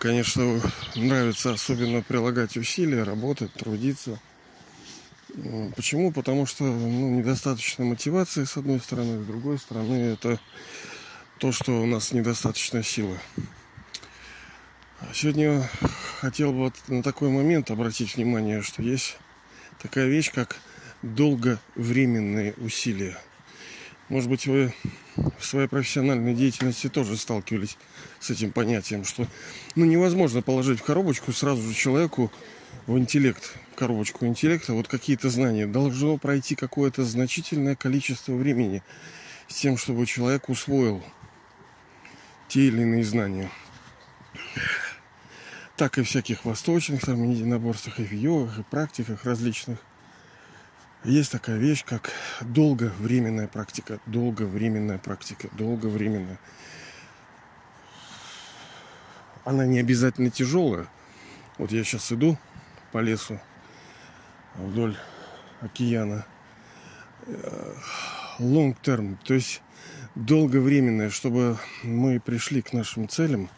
Конечно, нравится особенно прилагать усилия, работать, трудиться. Почему? Потому что ну, недостаточно мотивации, с одной стороны, с другой стороны, это то, что у нас недостаточно силы. Сегодня хотел бы на такой момент обратить внимание, что есть такая вещь, как долговременные усилия. Может быть, вы в своей профессиональной деятельности тоже сталкивались с этим понятием, что ну, невозможно положить в коробочку сразу же человеку в интеллект, коробочку интеллекта, вот какие-то знания. Должно пройти какое-то значительное количество времени с тем, чтобы человек усвоил те или иные знания. Так и всяких восточных там единоборствах, и в йогах, и практиках различных. Есть такая вещь, как долговременная практика. Долговременная практика. Долговременная. Она не обязательно тяжелая. Вот я сейчас иду по лесу вдоль океана. Long term, то есть долговременное, чтобы мы пришли к нашим целям,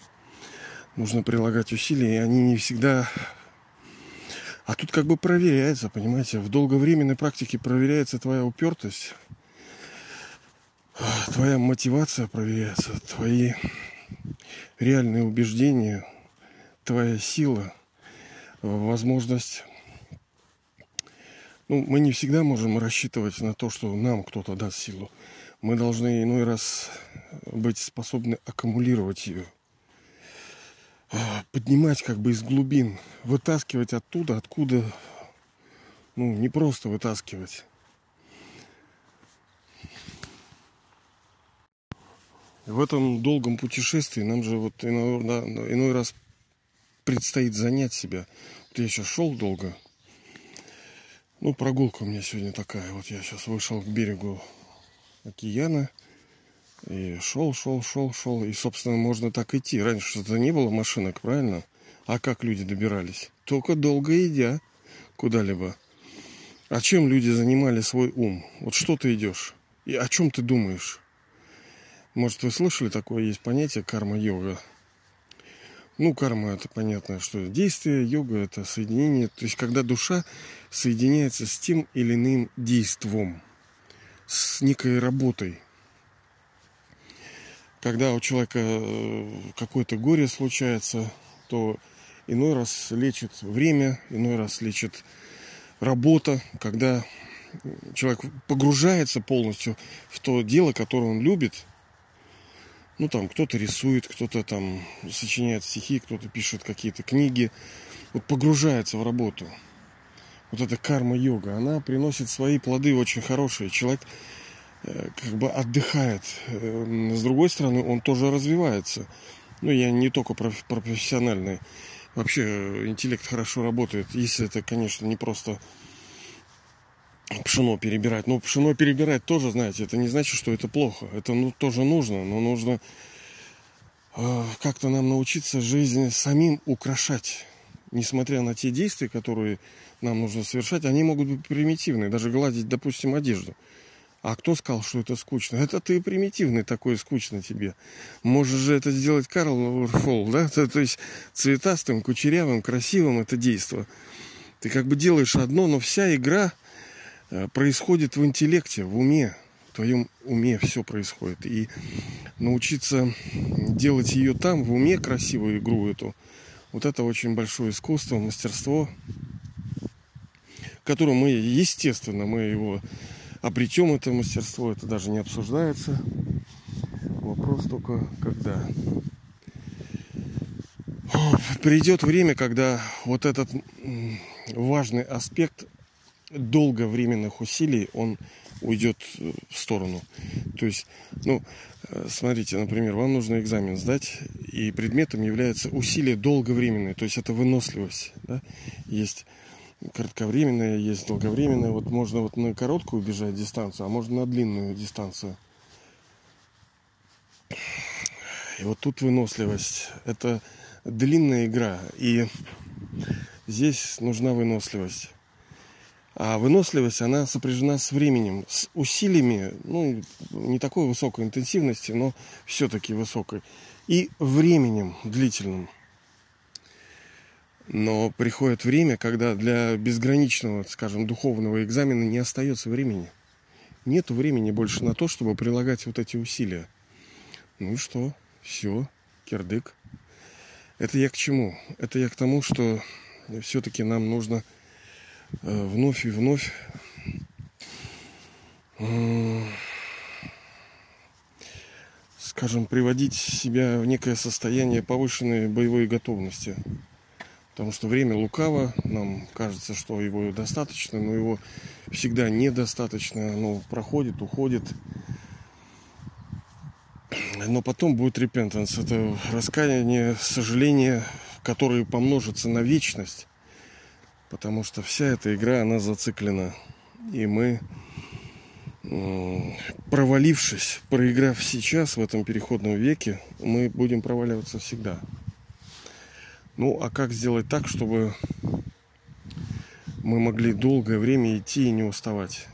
нужно прилагать усилия, и они не всегда а тут как бы проверяется, понимаете, в долговременной практике проверяется твоя упертость, твоя мотивация проверяется, твои реальные убеждения, твоя сила, возможность. Ну, мы не всегда можем рассчитывать на то, что нам кто-то даст силу. Мы должны иной раз быть способны аккумулировать ее – поднимать как бы из глубин, вытаскивать оттуда, откуда, ну, не просто вытаскивать. В этом долгом путешествии нам же вот иной, да, иной раз предстоит занять себя. Вот я сейчас шел долго. Ну, прогулка у меня сегодня такая. Вот я сейчас вышел к берегу океана. И шел, шел, шел, шел. И, собственно, можно так идти. Раньше это не было машинок, правильно? А как люди добирались? Только долго идя куда-либо. А чем люди занимали свой ум? Вот что ты идешь? И о чем ты думаешь? Может, вы слышали такое есть понятие карма-йога? Ну, карма это понятно, что действие, йога это соединение, то есть когда душа соединяется с тем или иным действом, с некой работой, когда у человека э, какое-то горе случается, то иной раз лечит время, иной раз лечит работа, когда человек погружается полностью в то дело, которое он любит. Ну, там, кто-то рисует, кто-то там сочиняет стихи, кто-то пишет какие-то книги. Вот погружается в работу. Вот эта карма-йога, она приносит свои плоды очень хорошие. Человек как бы отдыхает. Э, с другой стороны, он тоже развивается. Ну, я не только про, про профессиональный. Вообще э, интеллект хорошо работает, если это, конечно, не просто пшено перебирать. Но пшено перебирать тоже, знаете, это не значит, что это плохо. Это ну, тоже нужно, но нужно э, как-то нам научиться жизнь самим украшать. Несмотря на те действия, которые нам нужно совершать, они могут быть примитивные. Даже гладить, допустим, одежду. А кто сказал, что это скучно? Это ты примитивный такой, скучно тебе. Можешь же это сделать Карл Уорфол, да? То, то есть цветастым, кучерявым, красивым это действо. Ты как бы делаешь одно, но вся игра э, происходит в интеллекте, в уме. В твоем уме все происходит. И научиться делать ее там, в уме, красивую игру эту, вот это очень большое искусство, мастерство, которое мы, естественно, мы его обретем это мастерство, это даже не обсуждается. Вопрос только когда. Придет время, когда вот этот важный аспект долговременных усилий, он уйдет в сторону. То есть, ну, смотрите, например, вам нужно экзамен сдать, и предметом является усилие долговременное, то есть это выносливость. Да? Есть кратковременная, есть долговременная. Вот можно вот на короткую бежать дистанцию, а можно на длинную дистанцию. И вот тут выносливость. Это длинная игра. И здесь нужна выносливость. А выносливость, она сопряжена с временем, с усилиями, ну, не такой высокой интенсивности, но все-таки высокой. И временем длительным. Но приходит время, когда для безграничного, скажем, духовного экзамена не остается времени. Нету времени больше на то, чтобы прилагать вот эти усилия. Ну и что? Все, кирдык. Это я к чему? Это я к тому, что все-таки нам нужно э, вновь и вновь скажем, приводить себя в некое состояние повышенной боевой готовности. Потому что время лукаво, нам кажется, что его достаточно, но его всегда недостаточно, оно проходит, уходит. Но потом будет репентанс, это раскаяние, сожаление, которые помножатся на вечность, потому что вся эта игра, она зациклена. И мы провалившись, проиграв сейчас в этом переходном веке, мы будем проваливаться всегда. Ну, а как сделать так, чтобы мы могли долгое время идти и не уставать?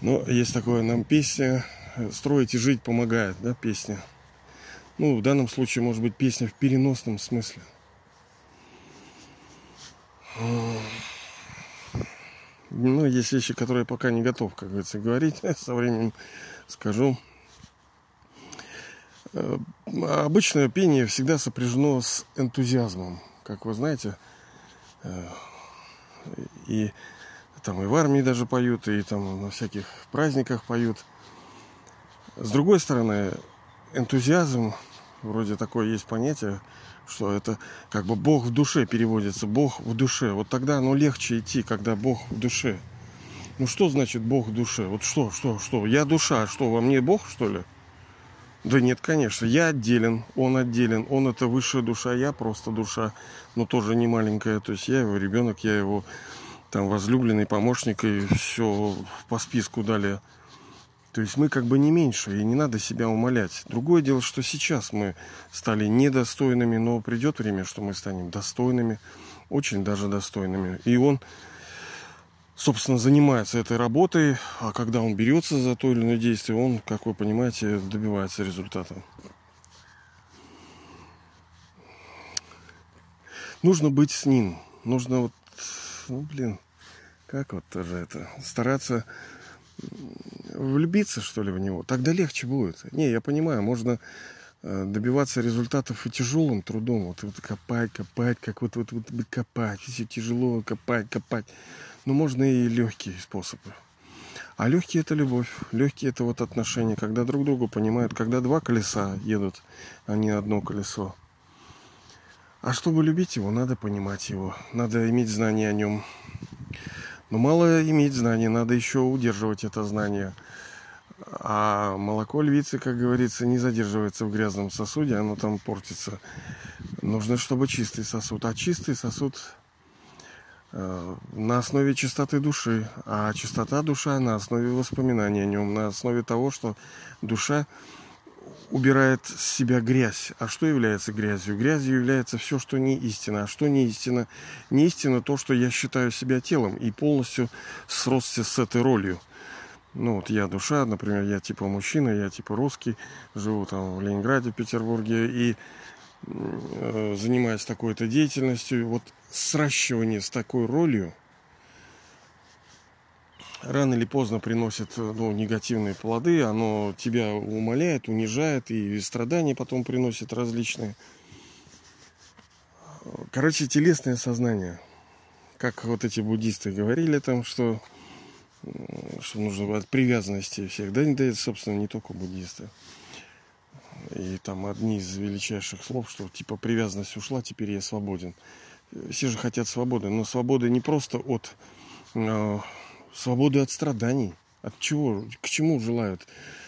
Но есть такое нам песня «Строить и жить помогает», да, песня. Ну, в данном случае, может быть, песня в переносном смысле. Ну, есть вещи, которые я пока не готов, как говорится, говорить. Со временем скажу. Обычное пение всегда сопряжено с энтузиазмом. Как вы знаете, э, и там и в армии даже поют, и там на всяких праздниках поют. С другой стороны, энтузиазм, вроде такое есть понятие, что это как бы Бог в душе переводится, Бог в душе. Вот тогда оно легче идти, когда Бог в душе. Ну что значит Бог в душе? Вот что, что, что? Я душа, что, во мне Бог, что ли? Да нет, конечно, я отделен, он отделен, он это высшая душа, я просто душа, но тоже не маленькая, то есть я его ребенок, я его там возлюбленный помощник и все по списку далее. То есть мы как бы не меньше, и не надо себя умолять. Другое дело, что сейчас мы стали недостойными, но придет время, что мы станем достойными, очень даже достойными. И он, собственно, занимается этой работой, а когда он берется за то или иное действие, он, как вы понимаете, добивается результата. Нужно быть с ним. Нужно вот, ну, блин, как вот тоже это, стараться влюбиться, что ли, в него, тогда легче будет. Не, я понимаю, можно э, добиваться результатов и тяжелым трудом. Вот, вот копать, копать, как вот, вот, вот копать, все тяжело копать, копать. Но можно и легкие способы. А легкие это любовь, легкие это вот отношения, когда друг другу понимают, когда два колеса едут, а не одно колесо. А чтобы любить его, надо понимать его, надо иметь знания о нем. Но мало иметь знаний, надо еще удерживать это знание. А молоко львицы, как говорится, не задерживается в грязном сосуде, оно там портится. Нужно, чтобы чистый сосуд. А чистый сосуд на основе чистоты души. А чистота душа на основе воспоминаний о нем, на основе того, что душа убирает с себя грязь. А что является грязью? Грязью является все, что не истина. А что не истина? Не истина то, что я считаю себя телом и полностью сросся с этой ролью. Ну вот я душа, например, я типа мужчина, я типа русский, живу там в Ленинграде, Петербурге и э, занимаюсь такой-то деятельностью. Вот сращивание с такой ролью – рано или поздно приносит ну, негативные плоды, оно тебя умоляет, унижает и страдания потом приносит различные. Короче, телесное сознание. Как вот эти буддисты говорили там, что, что нужно от привязанности всех. Да, да, собственно, не только буддисты. И там одни из величайших слов, что типа привязанность ушла, теперь я свободен. Все же хотят свободы, но свободы не просто от э, свободы от страданий. От чего? К чему желают?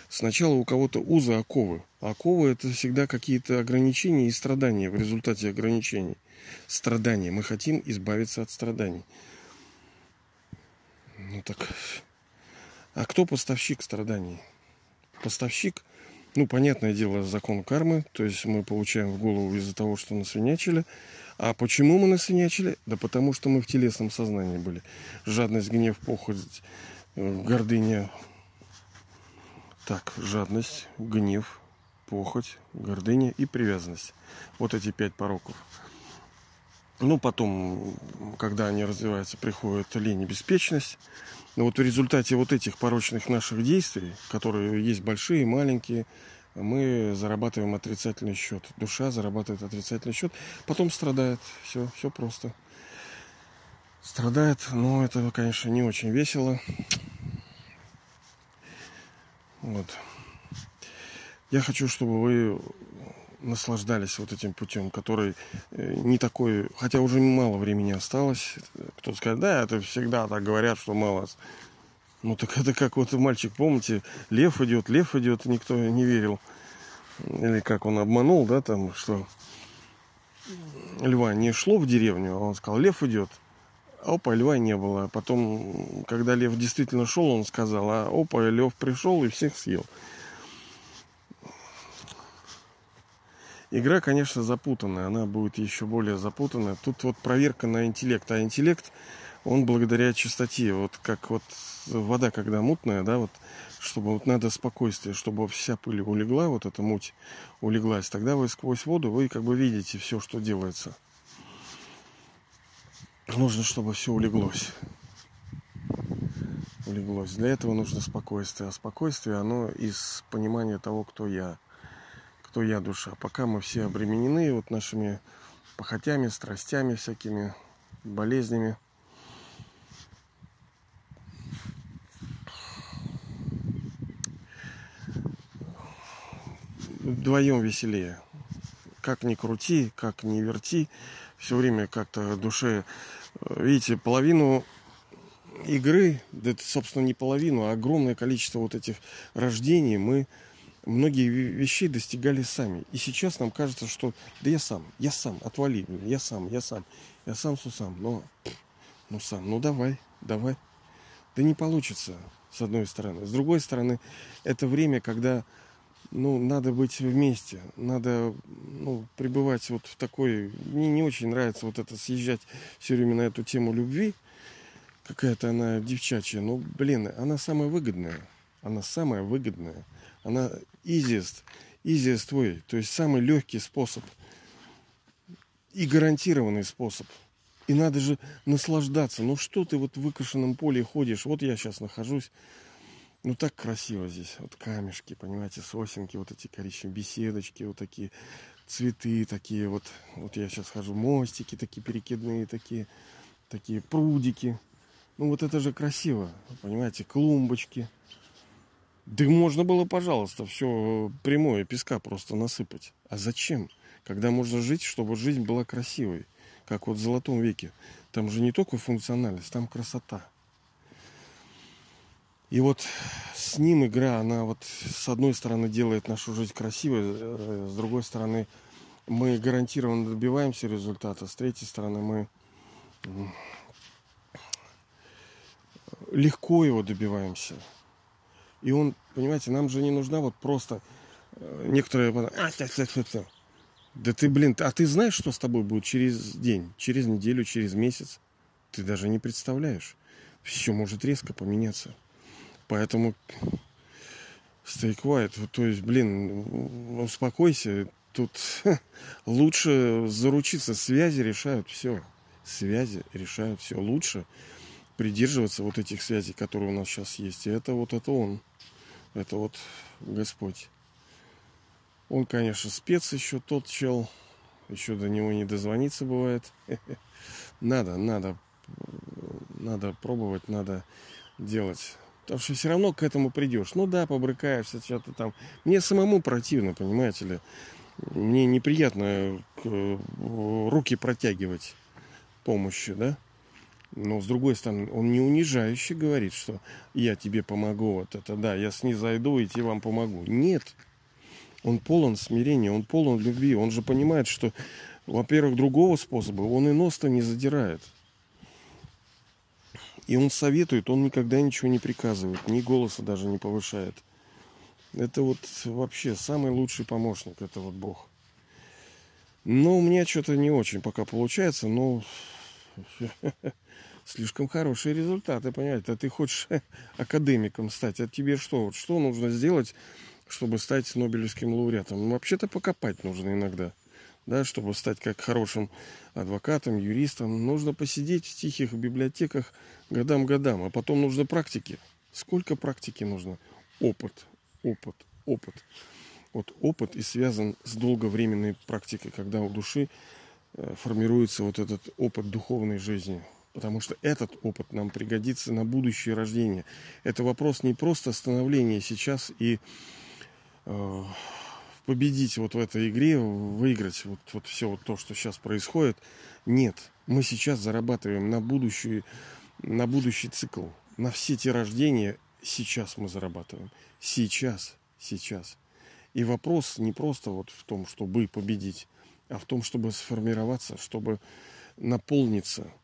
Сначала у кого-то узы оковы. Оковы это всегда какие-то ограничения и страдания в результате ограничений. Страдания. Мы хотим избавиться от страданий. Ну так. А кто поставщик страданий? Поставщик, ну, понятное дело, закон кармы. То есть мы получаем в голову из-за того, что насвинячили. А почему мы насынячили? Да потому что мы в телесном сознании были. Жадность, гнев, похоть, э, гордыня. Так, жадность, гнев, похоть, гордыня и привязанность. Вот эти пять пороков. Ну, потом, когда они развиваются, приходит лень и беспечность. Но вот в результате вот этих порочных наших действий, которые есть большие, маленькие, мы зарабатываем отрицательный счет. Душа зарабатывает отрицательный счет, потом страдает. Все, все просто. Страдает, но это, конечно, не очень весело. Вот. Я хочу, чтобы вы наслаждались вот этим путем, который э, не такой, хотя уже мало времени осталось. Кто-то скажет, да, это всегда так говорят, что мало. Ну так это как вот мальчик, помните, лев идет, лев идет, никто не верил. Или как он обманул, да, там, что льва не шло в деревню, а он сказал, лев идет. Опа, льва не было. Потом, когда лев действительно шел, он сказал, а опа, лев пришел и всех съел. Игра, конечно, запутанная, она будет еще более запутанная. Тут вот проверка на интеллект, а интеллект, он благодаря чистоте, вот как вот вода, когда мутная, да, вот, чтобы вот надо спокойствие, чтобы вся пыль улегла, вот эта муть улеглась, тогда вы сквозь воду, вы как бы видите все, что делается. Нужно, чтобы все улеглось. Улеглось. Для этого нужно спокойствие. А спокойствие, оно из понимания того, кто я кто я душа. Пока мы все обременены вот нашими похотями, страстями всякими, болезнями. Вдвоем веселее. Как ни крути, как ни верти, все время как-то душе... Видите, половину игры, да это, собственно, не половину, а огромное количество вот этих рождений мы многие вещи достигали сами. И сейчас нам кажется, что да я сам, я сам, отвали, я сам, я сам, я сам сусам. Но, ну сам, ну давай, давай. Да не получится, с одной стороны. С другой стороны, это время, когда ну, надо быть вместе, надо ну, пребывать вот в такой... Мне не очень нравится вот это съезжать все время на эту тему любви. Какая-то она девчачья. Ну, блин, она самая выгодная. Она самая выгодная. Она easiest, easiest way, то есть самый легкий способ и гарантированный способ. И надо же наслаждаться. Ну что ты вот в выкошенном поле ходишь? Вот я сейчас нахожусь. Ну так красиво здесь. Вот камешки, понимаете, сосенки, вот эти коричневые беседочки, вот такие цветы такие вот. Вот я сейчас хожу, мостики такие перекидные, такие, такие прудики. Ну вот это же красиво, понимаете, клумбочки. Да можно было, пожалуйста, все прямое песка просто насыпать. А зачем? Когда можно жить, чтобы жизнь была красивой. Как вот в Золотом веке. Там же не только функциональность, там красота. И вот с ним игра, она вот с одной стороны делает нашу жизнь красивой, э, с другой стороны мы гарантированно добиваемся результата, с третьей стороны мы легко его добиваемся. И он, понимаете, нам же не нужна вот просто э, некоторые... А, да ты, блин, а ты знаешь, что с тобой будет через день, через неделю, через месяц? Ты даже не представляешь. Все может резко поменяться. Поэтому stay quiet. То есть, блин, успокойся. Тут лучше заручиться. Связи решают все. Связи решают все. Лучше придерживаться вот этих связей, которые у нас сейчас есть. И это вот это он. Это вот Господь. Он, конечно, спец еще тот чел. Еще до него не дозвониться бывает. Надо, надо, надо пробовать, надо делать. Потому что все равно к этому придешь. Ну да, побрыкаешься, что-то там. Мне самому противно, понимаете ли. Мне неприятно э, руки протягивать помощи, да. Но с другой стороны, он не унижающе говорит, что я тебе помогу, вот это да, я снизойду и тебе вам помогу. Нет. Он полон смирения, он полон любви. Он же понимает, что, во-первых, другого способа он и нос-то не задирает. И он советует, он никогда ничего не приказывает, ни голоса даже не повышает. Это вот вообще самый лучший помощник, это вот Бог. Но у меня что-то не очень пока получается, но слишком хорошие результаты, понимаете? А ты хочешь академиком стать, а тебе что? Что нужно сделать, чтобы стать Нобелевским лауреатом? Ну, вообще-то покопать нужно иногда. Да, чтобы стать как хорошим адвокатом, юристом, нужно посидеть в тихих библиотеках годам-годам, а потом нужно практики. Сколько практики нужно? Опыт, опыт, опыт. Вот опыт и связан с долговременной практикой, когда у души э, формируется вот этот опыт духовной жизни. Потому что этот опыт нам пригодится на будущее рождение. Это вопрос не просто становления сейчас и э, победить вот в этой игре, выиграть вот, вот все вот то, что сейчас происходит. Нет, мы сейчас зарабатываем на будущий, на будущий цикл, на все те рождения сейчас мы зарабатываем. Сейчас, сейчас. И вопрос не просто вот в том, чтобы победить, а в том, чтобы сформироваться, чтобы наполниться –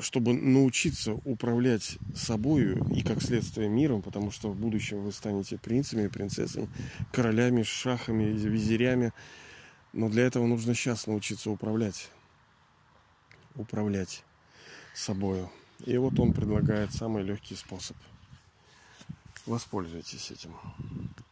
чтобы научиться управлять собою и, как следствие, миром, потому что в будущем вы станете принцами, принцессами, королями, шахами, визирями. Но для этого нужно сейчас научиться управлять. Управлять собою. И вот он предлагает самый легкий способ. Воспользуйтесь этим.